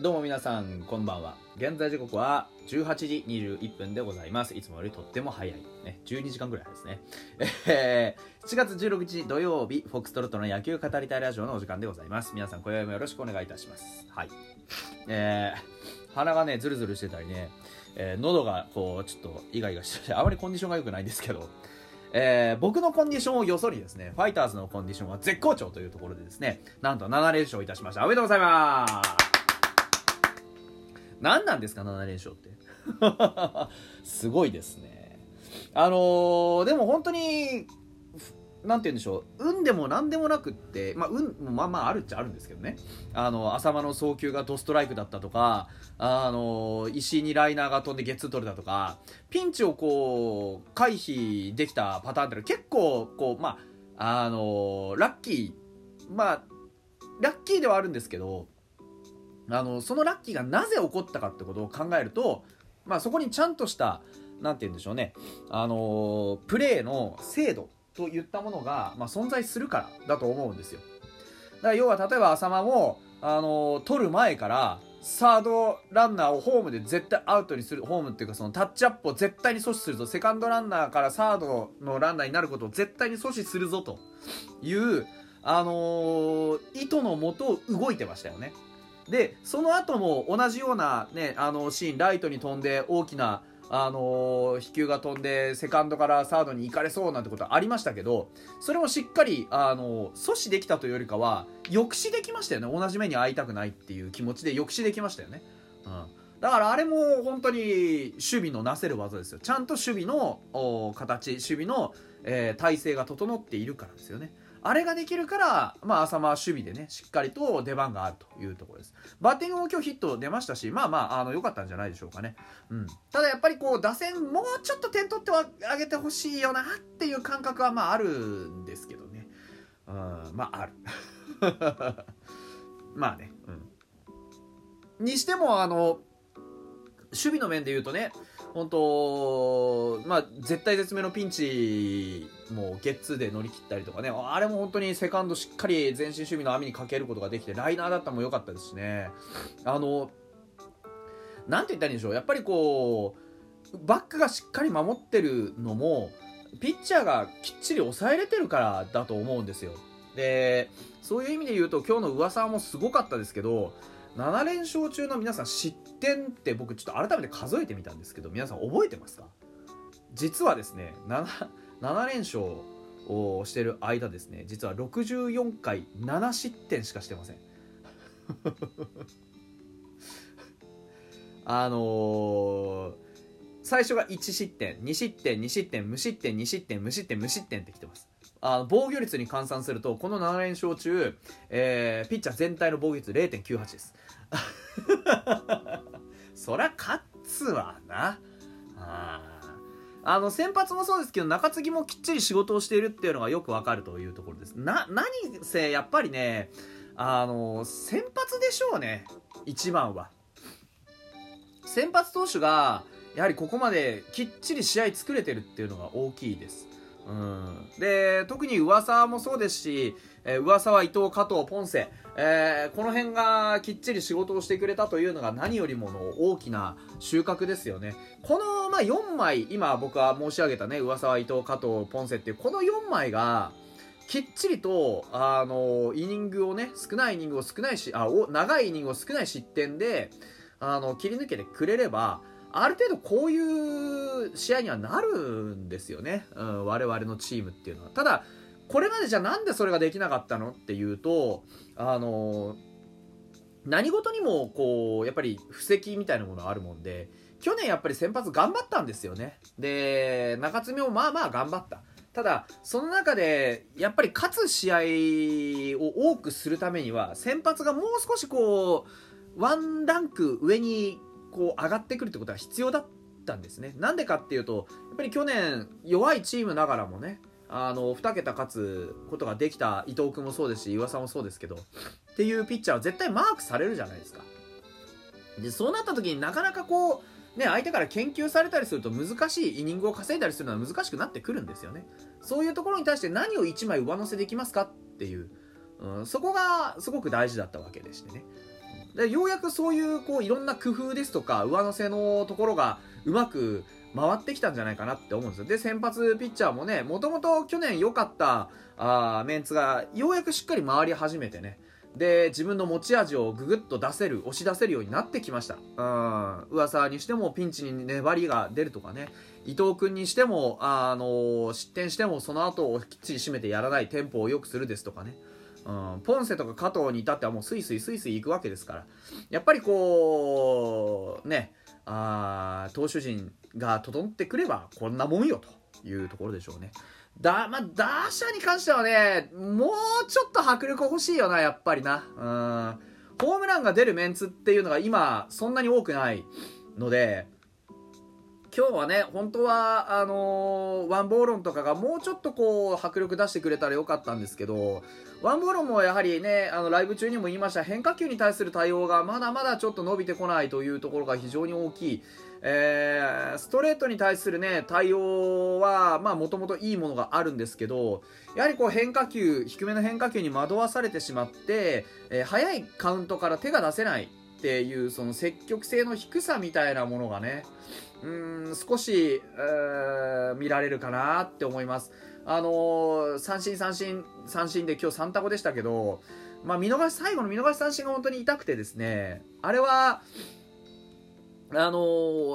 どうも皆さんこんばんは。現在時刻は18時21分でございます。いつもよりとっても早い。ね12時間ぐらいですね。えー、7月16日土曜日フォックストロットの野球語りたいラジオのお時間でございます。皆さん今宵もよろしくお願いいたします。はい。えー、鼻がねズルズルしてたりね、えー、喉がこうちょっとイガイガしててあまりコンディションが良くないんですけどえー、僕のコンディションをよそにですね、ファイターズのコンディションは絶好調というところでですね、なんと7連勝いたしました。おめでとうございます何なんですか7連勝って。すごいですね。あのー、でも本当になんて言うんでしょう。運でも何でもなくってまあ運もまあまああるっちゃあるんですけどね。あの浅間の送球がドストライクだったとかあの石井にライナーが飛んでゲッツー取れたとかピンチをこう回避できたパターンって結構こうまああのラッキーまあラッキーではあるんですけどあのそのラッキーがなぜ起こったかってことを考えると、まあ、そこにちゃんとした何て言うんでしょうね、あのプレーの精度といったものが、まあ、存在するからだと思うんですよ。だから要は例えば浅間も、あの取る前からサードランナーをホームで絶対アウトにするホームっていうかそのタッチアップを絶対に阻止するぞ。セカンドランナーからサードのランナーになることを絶対に阻止するぞというあのー、意図のもと動いてましたよね。でその後も同じような、ね、あのシーンライトに飛んで大きなあの、飛球が飛んでセカンドからサードに行かれそうなんてことはありましたけどそれもしっかり、あの、阻止できたというよりかは抑止できましたよね。同じ目に遭いたくないっていう気持ちで抑止できましたよね、うん、だからあれも本当に守備のなせる技ですよ。ちゃんと守備の形守備の、えー、体勢が整っているからですよね。あれができるから、まあ、浅間は守備でね、しっかりと出番があるというところです。バッティングも今日ヒット出ましたし、まあまあ、あの、良かったんじゃないでしょうかね。うん。ただやっぱりこう、打線もうちょっと点取ってあげてほしいよなっていう感覚はまああるんですけどね。うん、まあある。まあね、うん。にしても、あの、守備の面で言うとね、本当まあ、絶対絶命のピンチもゲッツーで乗り切ったりとかね、あれも本当にセカンドしっかり前進守備の網にかけることができて、ライナーだったのも良かったですしね。あの、なんて言ったらいいんでしょう、やっぱりこう、バックがしっかり守ってるのも、ピッチャーがきっちり抑えれてるからだと思うんですよ。で、そういう意味で言うと、今日の噂もすごかったですけど、7連勝中の皆さん失点って僕ちょっと改めて数えてみたんですけど皆さん覚えてますか？実はですね 7, 7連勝をしてる間ですね実は64回7失点しかしてません。あのー、最初が1失点2失点2失点無失点2失点無失点無失点ってきてます。あの防御率に換算するとこの7連勝中、えー、ピッチャー全体の防御率0.98です。そりゃ勝つわな。あの先発もそうですけど中継ぎもきっちり仕事をしているっていうのがよくわかるというところです。な何せやっぱりねあの先発でしょうね。一番は。先発投手がやはりここまできっちり試合作れてるっていうのが大きいです。うん、で特に噂もそうですし、えー、噂は伊藤加藤ポンセ、えー、この辺がきっちり仕事をしてくれたというのが何よりもの大きな収穫ですよね。この、まあ、4枚今僕は申し上げたね噂は伊藤加藤ポンセって。いうこの4枚がきっちりとあのイニングをね少ないイニングを少ないしあお長いイニングを少ない失点であの切り抜けてくれればある程度こういう試合にはなるんですよね、うん、我々のチームっていうのは。ただ、これまでじゃなんでそれができなかったのっていうと、あの何事にもこう、やっぱり布石みたいなものあるもんで、去年やっぱり先発頑張ったんですよね。で、中継ぎもまあまあ頑張った。ただ、その中で、やっぱり勝つ試合を多くするためには、先発がもう少しこう、ワンランク上にこう上がってくるってことは必要だったんですね。なんでかっていうと、やっぱり去年弱いチームながらもね、あの、2桁勝つことができた伊藤君もそうですし、岩佐もそうですけど、っていうピッチャーは絶対マークされるじゃないですか。で、そうなった時になかなかこう、ね、相手から研究されたりすると難しいイニングを稼いだりするのは難しくなってくるんですよね。そういうところに対して何を1枚上乗せできますかっていう、うん、そこがすごく大事だったわけでしてね。でようやくそういうこういろんな工夫ですとか上乗せのところがうまく回ってきたんじゃないかなって思うんですよ。で先発ピッチャーもねもともと去年良かったあメンツがようやくしっかり回り始めてね。で自分の持ち味をぐぐっと出せる押し出せるようになってきました。うん噂にしてもピンチに粘りが出るとかね。伊藤君にしてもあの失点してもその後をきっちり締めてやらないテンポを良くするですとかね。うん、ポンセとか加藤に至ってはもうスイスイスイスイ行くわけですからやっぱりこうねあ投手陣が整ってくればこんなもんよというところでしょうねだ、まあ、打者に関してはね、もうちょっと迫力欲しいよな、やっぱりな。うん。ホームランが出るメンツっていうのが今、そんなに多くないので、今日はね、本当は、あのー、ワンボーロンとかがもうちょっとこう、迫力出してくれたらよかったんですけど、ワンボーロンもやはりね、あの、ライブ中にも言いました、変化球に対する対応がまだまだちょっと伸びてこないというところが非常に大きい。えー、ストレートに対するね、対応は、まあ、もともといいものがあるんですけど、やはりこう変化球、低めの変化球に惑わされてしまって、えー、早いカウントから手が出せないっていう、その積極性の低さみたいなものがね、うん、少し、えー、見られるかなって思います。あのー、三振三振三振で今日3タコでしたけど、まあ、見逃し、最後の見逃し三振が本当に痛くてですね、あれは、あの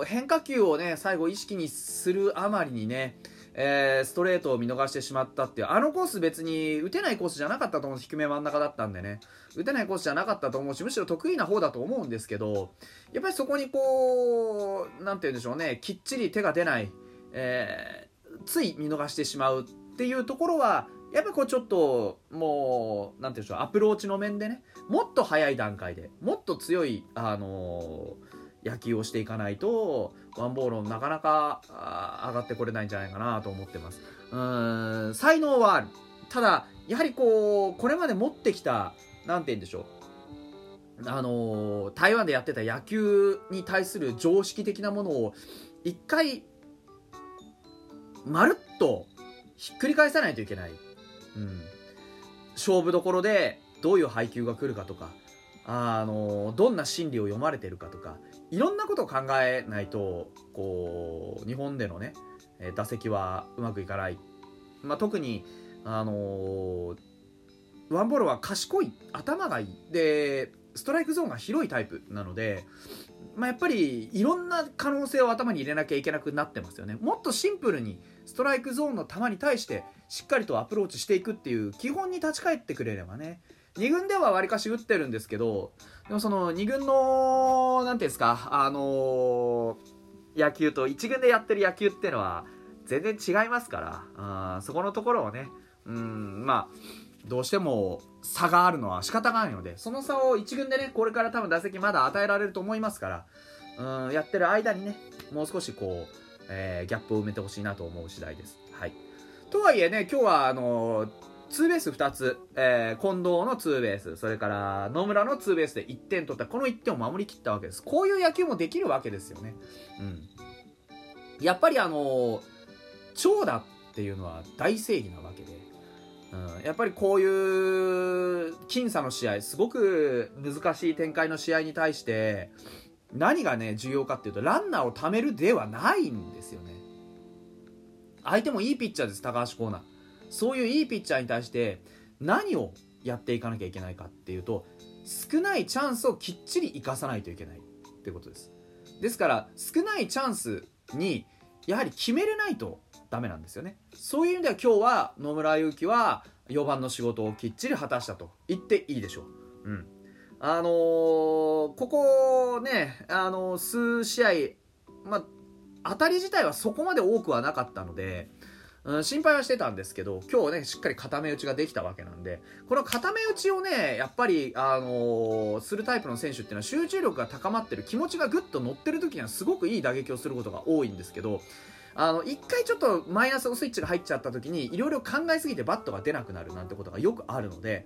ー、変化球をね、最後意識にするあまりにね、えー、ストレートを見逃してしまったっていう、あのコース別に打てないコースじゃなかったと思う低め真ん中だったんでね、打てないコースじゃなかったと思うし、むしろ得意な方だと思うんですけど、やっぱりそこにこう、なんて言うんでしょうね、きっちり手が出ない、えー、つい見逃してしまうっていうところは、やっぱこうちょっと、もう、なんて言うんでしょう、アプローチの面でね、もっと早い段階で、もっと強い、あのー野球をしていかないとワンボールなかなか上がってこれないんじゃないかなと思ってます。うん才能はある。ただやはりこうこれまで持ってきた何て言うんでしょう。あの台湾でやってた野球に対する常識的なものを一回まるっとひっくり返さないといけない、うん、勝負どころでどういう配球が来るかとかあのどんな心理を読まれてるかとかいろんなことを考えないとこう日本でのね打席はうまくいかない、まあ、特にあのー、ワンボールは賢い頭がいい。でストライクゾーンが広いタイプなので、まあ、やっぱりいろんな可能性を頭に入れなきゃいけなくなってますよね。もっとシンプルにストライクゾーンの球に対してしっかりとアプローチしていくっていう基本に立ち返ってくれればね2軍ではわりかし打ってるんですけどでもその2軍の何ていうんですかあのー、野球と1軍でやってる野球っていうのは全然違いますからあそこのところをねうんまあどうしても差があるのは仕方がないのでその差を1軍でねこれから多分打席まだ与えられると思いますからうんやってる間にねもう少しこう、えー、ギャップを埋めてほしいなと思う次第です。はい、とはいえね今日はあのーツーベース2つ、えー、近藤のツーベース、それから野村のツーベースで1点取った、この1点を守りきったわけです。こういう野球もできるわけですよね。うん。やっぱりあの長打っていうのは大正義なわけで、うん、やっぱりこういう僅差の試合、すごく難しい展開の試合に対して、何がね、重要かっていうと、ランナーを貯めるではないんですよね。相手もいいピッチャーです、高橋光成。そういういいピッチャーに対して何をやっていかなきゃいけないかっていうと少ないチャンスをきっちり生かさないといけないってことです。ですから少ないチャンスにやはり決めれないとダメなんですよね。そういう意味では今日は野村祐希は4番の仕事をきっちり果たしたと言っていいでしょう。うん。あのー、ここね、あのー、数試合、ま、当たり自体はそこまで多くはなかったので、うん、心配はしてたんですけど、今日ね、しっかり固め打ちができたわけなんで、この固め打ちをね、やっぱり、あのー、するタイプの選手っていうのは集中力が高まってる、気持ちがぐっと乗ってる時にはすごくいい打撃をすることが多いんですけど、あの、一回ちょっとマイナスのスイッチが入っちゃった時に、いろいろ考えすぎてバットが出なくなるなんてことがよくあるので、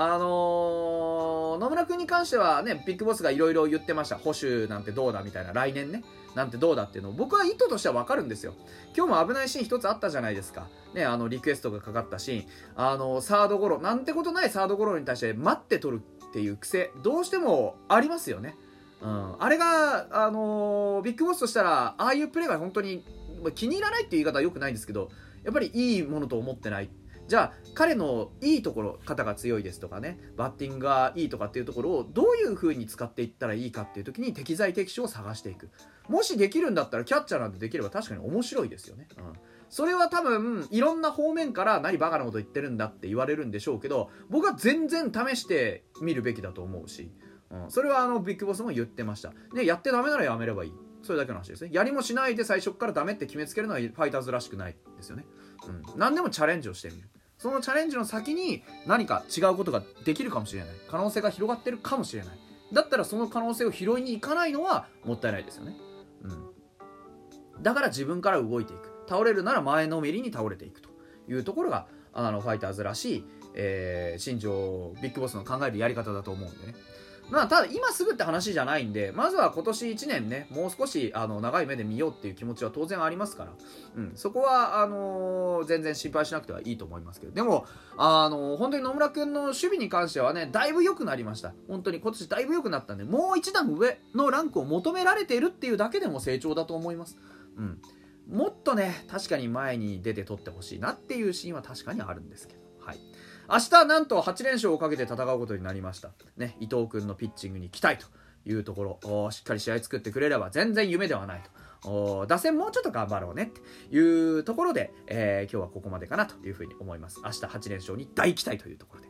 あのー、野村君に関してはね、ビッグボスがいろいろ言ってました。保守なんてどうだみたいな、来年ね。なんてどうだっていうのを僕は意図としてはわかるんですよ。今日も危ないシーン一つあったじゃないですか。ね、あの、リクエストがかかったシーン。あの、サードゴロ、なんてことないサードゴロに対して待って取るっていう癖どうしてもありますよね。うん、あれが、あのー、ビッグボスとしたらああいうプレーが本当に気に入らないっていう言い方はよくないんですけどやっぱりいいものと思ってないじゃあ彼のいいところ肩が強いですとかねバッティングがいいとかっていうところをどういう風に使っていったらいいかっていう時に適材適所を探していく。もしできるんだったらキャッチャーなんてできれば確かに面白いですよね、うん、それは多分いろんな方面から何バカなこと言ってるんだって言われるんでしょうけど僕は全然試してみるべきだと思うし、うん、それはあのビッグボスも言ってました。でやってダメならやめればいい。それだけの話ですね。やりもしないで最初からダメって決めつけるのはファイターズらしくないですよね、うん、何でもチャレンジをしてみる。そのチャレンジの先に何か違うことができるかもしれない。可能性が広がってるかもしれない。だったらその可能性を拾いに行かないのはもったいないですよね。うん。だから自分から動いていく。倒れるなら前のめりに倒れていくというところがあのファイターズらしい、えー、新庄ビッグボスの考えるやり方だと思うんでね。まあ、ただ今すぐって話じゃないんで、まずは今年1年ね、もう少しあの長い目で見ようっていう気持ちは当然ありますから、うん、そこは、あのー、全然心配しなくてはいいと思いますけど、でも、あのー、本当に野村君の守備に関してはね、だいぶ良くなりました。本当に今年だいぶ良くなったんで、もう一段上のランクを求められているっていうだけでも成長だと思います。うん。もっとね、確かに前に出て取ってほしいなっていうシーンは確かにあるんですけど。はい明日なんと8連勝をかけて戦うことになりました。ね、伊藤君のピッチングに期待というところ、しっかり試合作ってくれれば全然夢ではないと。打線もうちょっと頑張ろうねっていうところで、えー、今日はここまでかなというふうに思います。明日8連勝に大期待というところで。